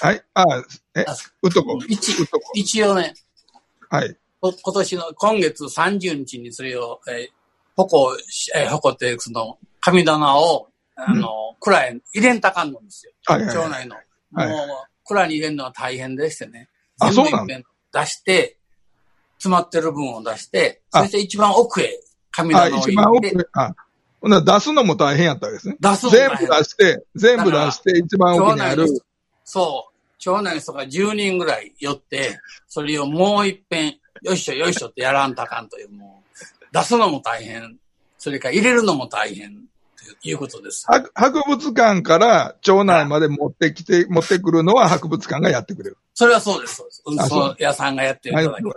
はい。ああ、え、うとこ。一、一応ね。はい。今年の、今月30日にそれを、えー、矛、えー、矛ってその、神棚を、あの、うん、蔵へ入れんたかんのんですよ。はい、はい、町内の。はい、もう、蔵に入れるのは大変でしてね。あ、そうなん出して、詰まってる分を出して、そして一番奥へ神棚を入れて。一番奥へ。あほな出すのも大変やったわけですね。出すの全部出して、全部出して、一番奥にある。そう。町内の人が10人ぐらい寄って、それをもう一遍、よいしょよいしょってやらんとあかんという、もう、出すのも大変。それから入れるのも大変。ということです。博物館から町内まで持ってきて、持ってくるのは博物館がやってくれる。それはそうです、そうです。運送屋さんがやってるいただける。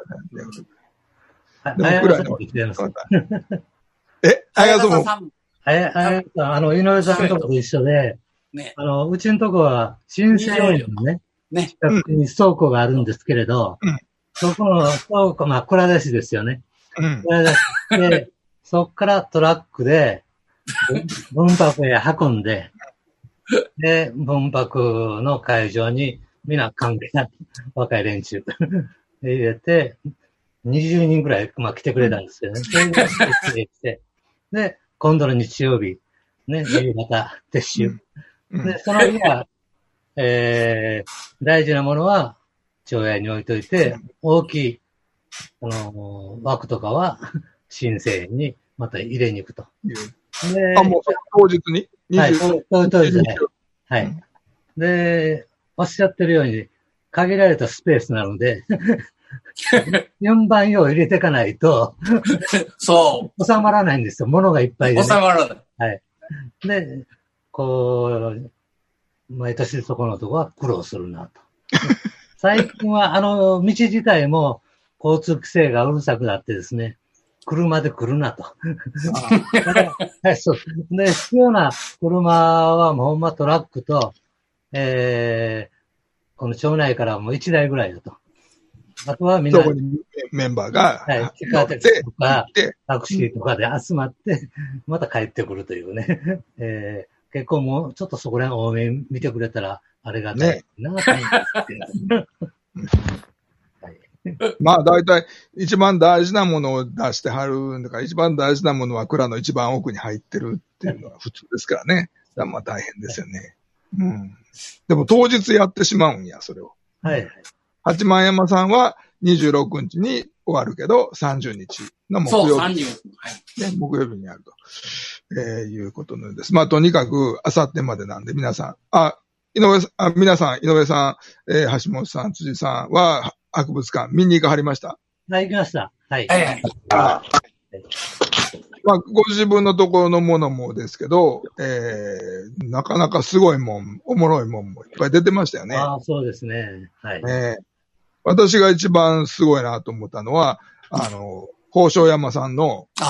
えあやそさん。あや、あの、井上さんと一緒で、ね、あの、うちのとこは、新生園のね、ね、近くに倉庫があるんですけれど、うん、そこの倉庫、まあ、倉出しですよね。うん、倉出しで、そこからトラックで、文博へ運んで、で、文博の会場に、皆関係な若い連中 [LAUGHS] 入れて、20人くらい、まあ、来てくれたんですけどね。で、で、今度の日曜日、ね、夕方、撤収。で、その日は、えー、大事なものは、町屋に置いといて、大きい、あのー、枠とかは、新生にまた入れに行くと。で、あ、もう当日に？はい、当日ね。はい。で、おっしゃってるように、限られたスペースなので [LAUGHS] 4番用入れていかないとそう。収まらないんですよ。物がいっぱいで、ね、収まらない。はい。で、こう、毎年そこのとこは苦労するなと。[LAUGHS] 最近はあの道自体も交通規制がうるさくなってですね、車で来るなと。はい、[LAUGHS] そう。で、必要な車はもうほんまトラックと、えー、この町内からもう1台ぐらいだと。あとはみんな、メンバーが、はい、地下鉄とか、タクシーとかで集まって、また帰ってくるというね。えー、結構もう、ちょっとそこら辺多め見てくれたら、あれがたいなと思うんです [LAUGHS] まあ大体一番大事なものを出してはるんだから、一番大事なものは蔵の一番奥に入ってるっていうのは普通ですからね。[LAUGHS] まあ大変ですよね。うん。でも当日やってしまうんや、それを。はい。八幡山さんは26日に終わるけど、30日の木曜日。そう、30日。はい。ね、木曜日にやると、えー、いうことなんです。まあ、とにかく、あさってまでなんで、皆さん、あ、井上さん、あ皆さん、井上さん、えー、橋本さん、辻さんは、博物館、見に行かはりました？はい、行きました。はい。はいはい。まあ、ご自分のところのものもですけど、えー、なかなかすごいもん、おもろいもんもいっぱい出てましたよね。ああ、そうですね。はい。えー私が一番すごいなと思ったのは、あの、宝生山さんの、えー、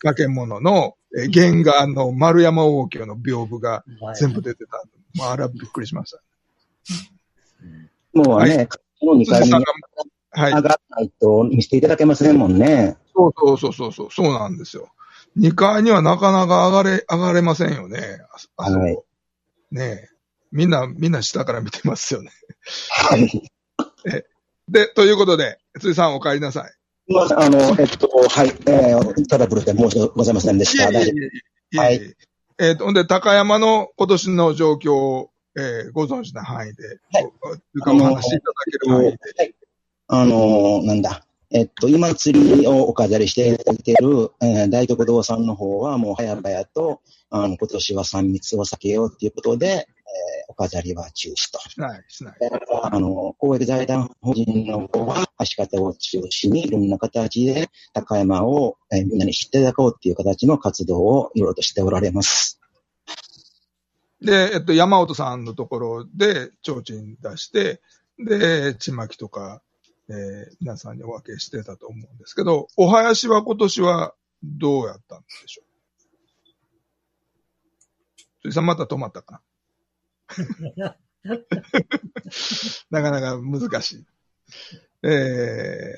掛け物の、えー、原画の丸山王家の屏風が全部出てた。はい、まあ、あれはびっくりしました。もうね、この2階に上がらないと見せていただけませんもんね。そうそうそうそうそう、そうなんですよ。2階にはなかなか上がれ、上がれませんよね。あはい。ねみんな、みんな下から見てますよね。はい。えで、ということで、辻さんお帰りなさい。まあ、あの、えっと、はい、えー、トラブルで申し訳ございませんでした。いえいえはい。えっ、ー、と、ほんで、高山の今年の状況を、えー、ご存知な範囲で、はい、お話しいただける範囲で。はい。あのなんだ。えっと、今釣りをお飾りしていただいている、えー、大徳堂さんの方はもう早々と、あの、今年は3密を避けようということで、お飾りは中止と。しない、しない。あの、公益財団法人の方は、橋方を中心にいろんな形で高山を、えー、みんなに知っていただこうっていう形の活動をいろいろとしておられます。で、えっと、山本さんのところで、提灯出して、で、ちまきとか、えー、皆さんにお分けしてたと思うんですけど、お囃子は今年はどうやったんでしょう？辻さんまた止まったかな？[LAUGHS] なかなか難しい。えー、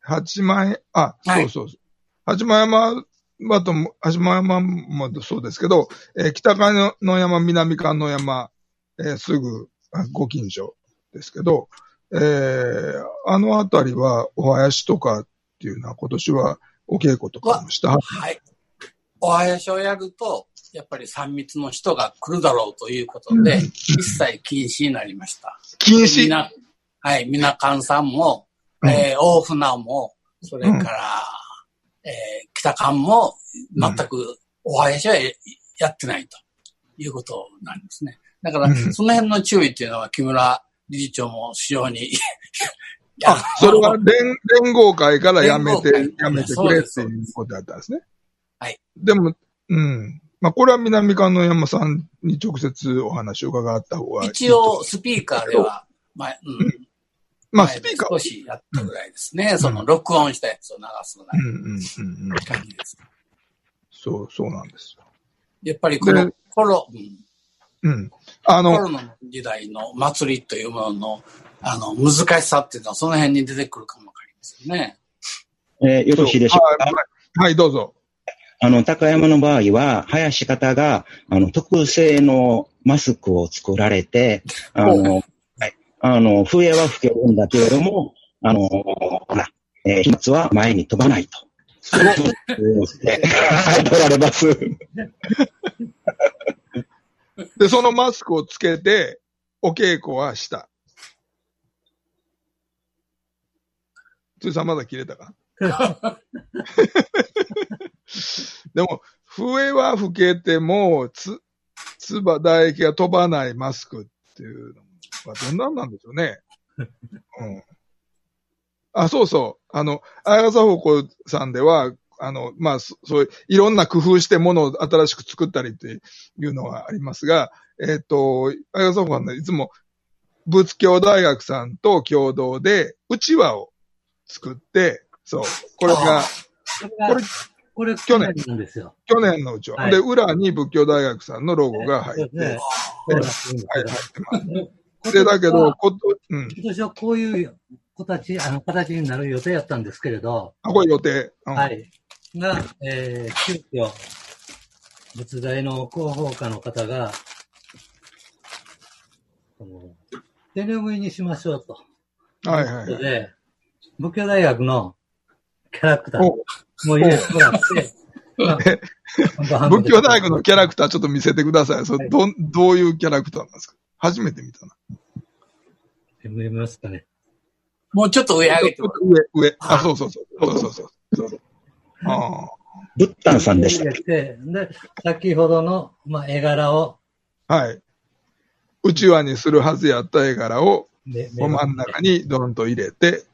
八万円、あ、はい、そうそう。八幡山はと、八幡山もそうですけど、えー、北海の山、南関の山、えー、すぐ、ご近所ですけど、えー、あのあたりはお囃子とかっていうのは今年はお稽古とかもしたはい。お囃子をやると、やっぱり3密の人が来るだろうということで、一切禁止になりました。禁止？はい、みなかんさんも、えー、大船も、それから、うん、えー、北館も、全くお囃子はやってないということなんですね。だから、その辺の注意っていうのは、木村理事長も非常にあ、それは連連合会からやめて、やめてくれっていうことだったんですね。はい。でも、うん。まあ、これは南関の山さんに直接お話を伺った方がいい。一応、スピーカーでは、まあ、うん。まあ、スピーカー少しやったぐらいですね。うん、その、録音したやつを流すぐらい。うんうんうん。感じです。そう、そうなんですよ。やっぱりこの頃、うん。うん。あの、コロナの時代の祭りというものの、あの、難しさっていうのはその辺に出てくるかもわかりますよね。えー、よろしいでしょうか？はい、どうぞ。あの、高山の場合は、林方が、あの、特製のマスクを作られて、あの、はい、あの、笛は吹けるんだけれども、あの、ほら、えー、飛沫は前に飛ばないと。はい、取られます。[LAUGHS] で、そのマスクをつけて、お稽古はした。つさんまだ切れたか？[LAUGHS] [LAUGHS] でも、笛は吹けても、つ、つば唾液が飛ばないマスクっていうのはどんなんなんでしょうね。[LAUGHS] うん。あ、そうそう。あの、あやさほこさんでは、あの、まあ、そういう、いろんな工夫してものを新しく作ったりっていうのはありますが、えっ、ー、と、あやさほこさんいつも、仏教大学さんと共同で、うちわを作って、そう。これが、これ、これ去年なんですよ。去年のうちは。はい、で、裏に仏教大学さんのロゴが入って。ね、入ってます。で、だけど、今年はこういう形、あの、形になる予定やったんですけれど。あ、これ予定。うん、はい。が、えー、急遽、仏大の広報課の方が、手拭いにしましょうと。はいはい、はい。で、仏教大学のキャラクターも入れてもらって、仏教大学のキャラクターちょっと見せてください。それどどういうキャラクターなんですか？初めて見たな。見ますかね。もうちょっと上上げて。上、上。あ、そうそうそう。そうそうそう。ああ。ブッタンさんでした。で、先ほどの、まあ、絵柄を。はい。うちわにするはずやった絵柄を、真ん中にドンと入れて、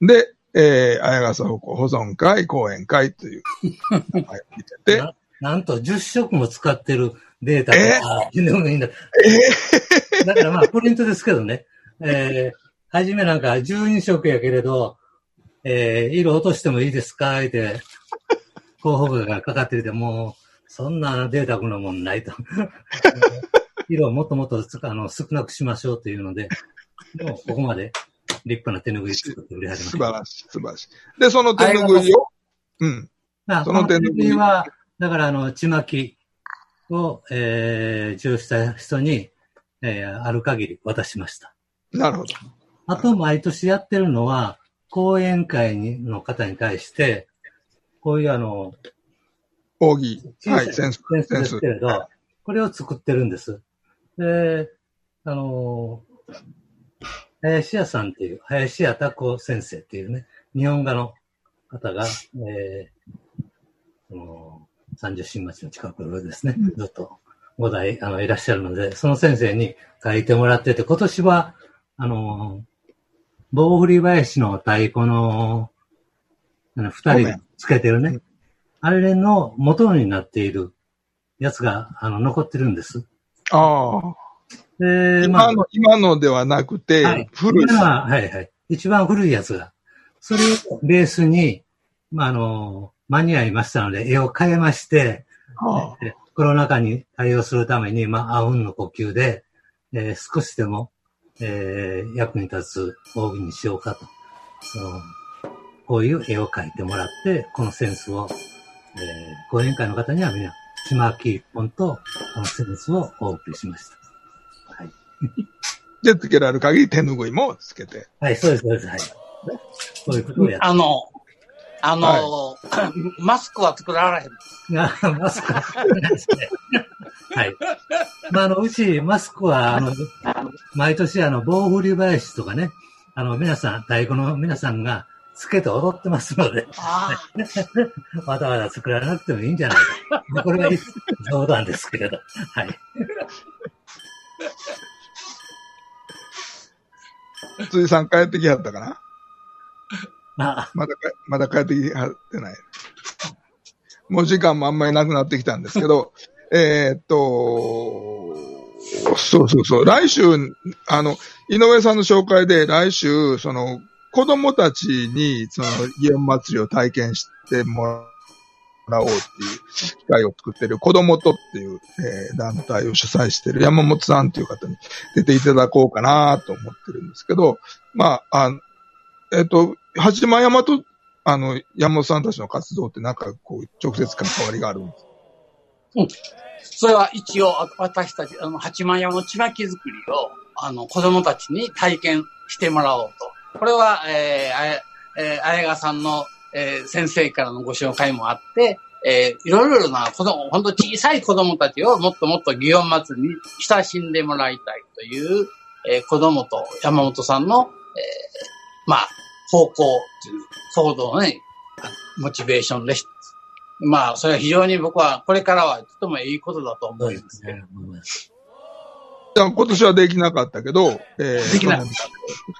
で、えー、綾笠保護保存会、講演会という [LAUGHS] 名前を見ててな。なんと10色も使ってるデータが、え？ー、でもいいんだ。からまあ、プリントですけどね。えー、はじめなんか12色やけれど、えー、色落としてもいいですか？って、候補がかかってて、もう、そんなデータのもんないと。[LAUGHS] 色をもっともっとあの少なくしましょうというので、もうここまで立派な手拭い作って売り始め素晴らしい、素晴らしい。で、その手拭いを、うん。その手拭いは、だからあの、ちまきを、えー、重した人に、えー、ある限り渡しました。なるほど。あと、毎年やってるのは、講演会にの方に対して、こういうあの、扇、はい、センス。センスですけれど、これを作ってるんです。で、あの、林家さんっていう、林家拓子先生っていうね、日本画の方が、えー、その三十新町の近くですね、ずっと五代あのいらっしゃるので、その先生に書いてもらってて、今年は、あの、棒振り林の太鼓の、あの、二人つけてるね、あれの元になっているやつが、あの、残ってるんです。ああ。えー、まあ、今の、今のではなくて、はい、古い。はいはい。一番古いやつが。それをベースに、まあ、あの、間に合いましたので、絵を変えまして、はあ、コロナ禍に対応するために、まあ、あうんの呼吸で、えー、少しでも、えー、役に立つ扇にしようかと。こういう絵を描いてもらって、このセンスを、えー、講演会の方にはみんな、ちまき一本と、このセンスをお送りしました。はい。で、つけられる限り手拭いもつけて。はい、そうです、そうです。はい。そういうことをやあの、あの、はい、[COUGHS] マスクは作られへん。[LAUGHS] マスクは作らないですね。はい。まあ、あの、うち、マスクは、あの、毎年、あの、棒振り林とかね、あの、皆さん、太鼓の皆さんが、つけて踊ってますので、[LAUGHS] わざわざ作らなくてもいいんじゃないか。これは冗談ですけれど。はい。辻さん帰ってきはったかな？あまだまだ帰ってきはってない。もう時間もあんまりなくなってきたんですけど、[LAUGHS] えー、っと、そうそうそう。来週、あの、井上さんの紹介で来週、その、子供たちに、その、祇園祭りを体験してもららおうっていう機会を作ってる子供とっていう、えー、団体を主催してる山本さんっていう方に出ていただこうかなと思ってるんですけど、まあ、あえっ、ー、と、八幡山と、あの、山本さんたちの活動ってなんかこう、直接関わりがあるんですうん。それは一応、私たち、あの、八幡山のちまき作りを、あの、子供たちに体験してもらおうと。これは、えー、あや、えー、あやがさんの、えー、先生からのご紹介もあって、えー、いろいろな子供、本当小さい子供たちをもっともっと祇園祭に親しんでもらいたいという、えー、子供と山本さんの、えー、まあ、方向という行動のね、モチベーションでした。まあ、それは非常に僕は、これからはとてもいいことだと思いますね。今年はできなかったけど、えー、できな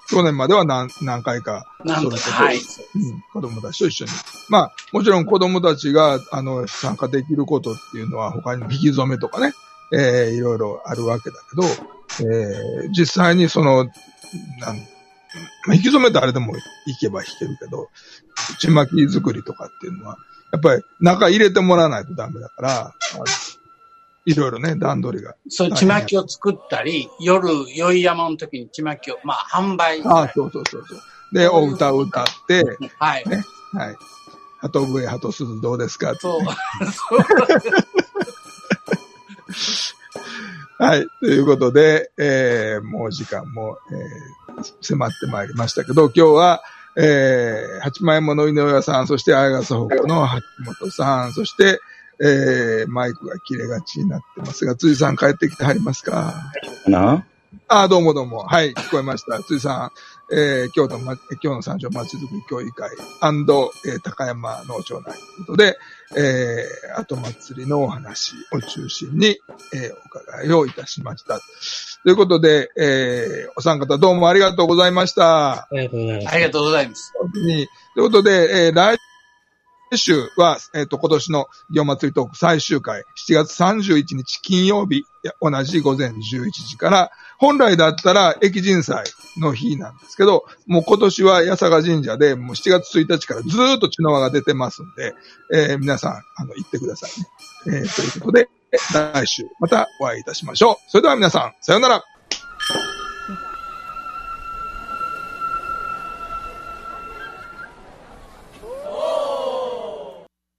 去年まで。は何何回か、何度か、はい、うん、子供たちと一緒に。まあ、もちろん子供たちが、あの、参加できることっていうのは他にも引き染めとかね、えー、いろいろあるわけだけど、えー、実際にその、なんまあ、引き染めってあれでも行けば弾けるけど、ちまき作りとかっていうのは、やっぱり中入れてもらわないとダメだから、いろいろね、段取りが。そう、ちまきを作ったり、夜、宵山の時にちまきを、まあ、販売。ああ、そうそうそうそう。で、お歌を歌って、はい。ね、はい。鳩笛、鳩鈴どうですか？そう。[LAUGHS] はい。ということで、えー、もう時間も、えー、迫ってまいりましたけど、今日は、えー、八枚物井上さん、そして綾笠北の八本さん、そして、えー、マイクが切れがちになってますが、辻さん帰ってきてはりますか？な？あ、どうもどうも。はい、聞こえました。辻さん、えー、京都、ま、京の三条まちづくり協議会、えー、高山農町内ということで、えー、後祭りのお話を中心に、えー、お伺いをいたしました。ということで、えー、お三方どうもありがとうございました。ありがとうございます。ありがとうございます。ということで、えー、来来週は、えっ、ー、と、今年の祇祭トーク最終回、7月31日金曜日、同じ午前11時から、本来だったら駅人祭の日なんですけど、もう今年は八坂神社で、もう7月1日からずーっと血の輪が出てますんで、えー、皆さん、あの、行ってくださいね。えー、ということで、来週またお会いいたしましょう。それでは皆さん、さようなら。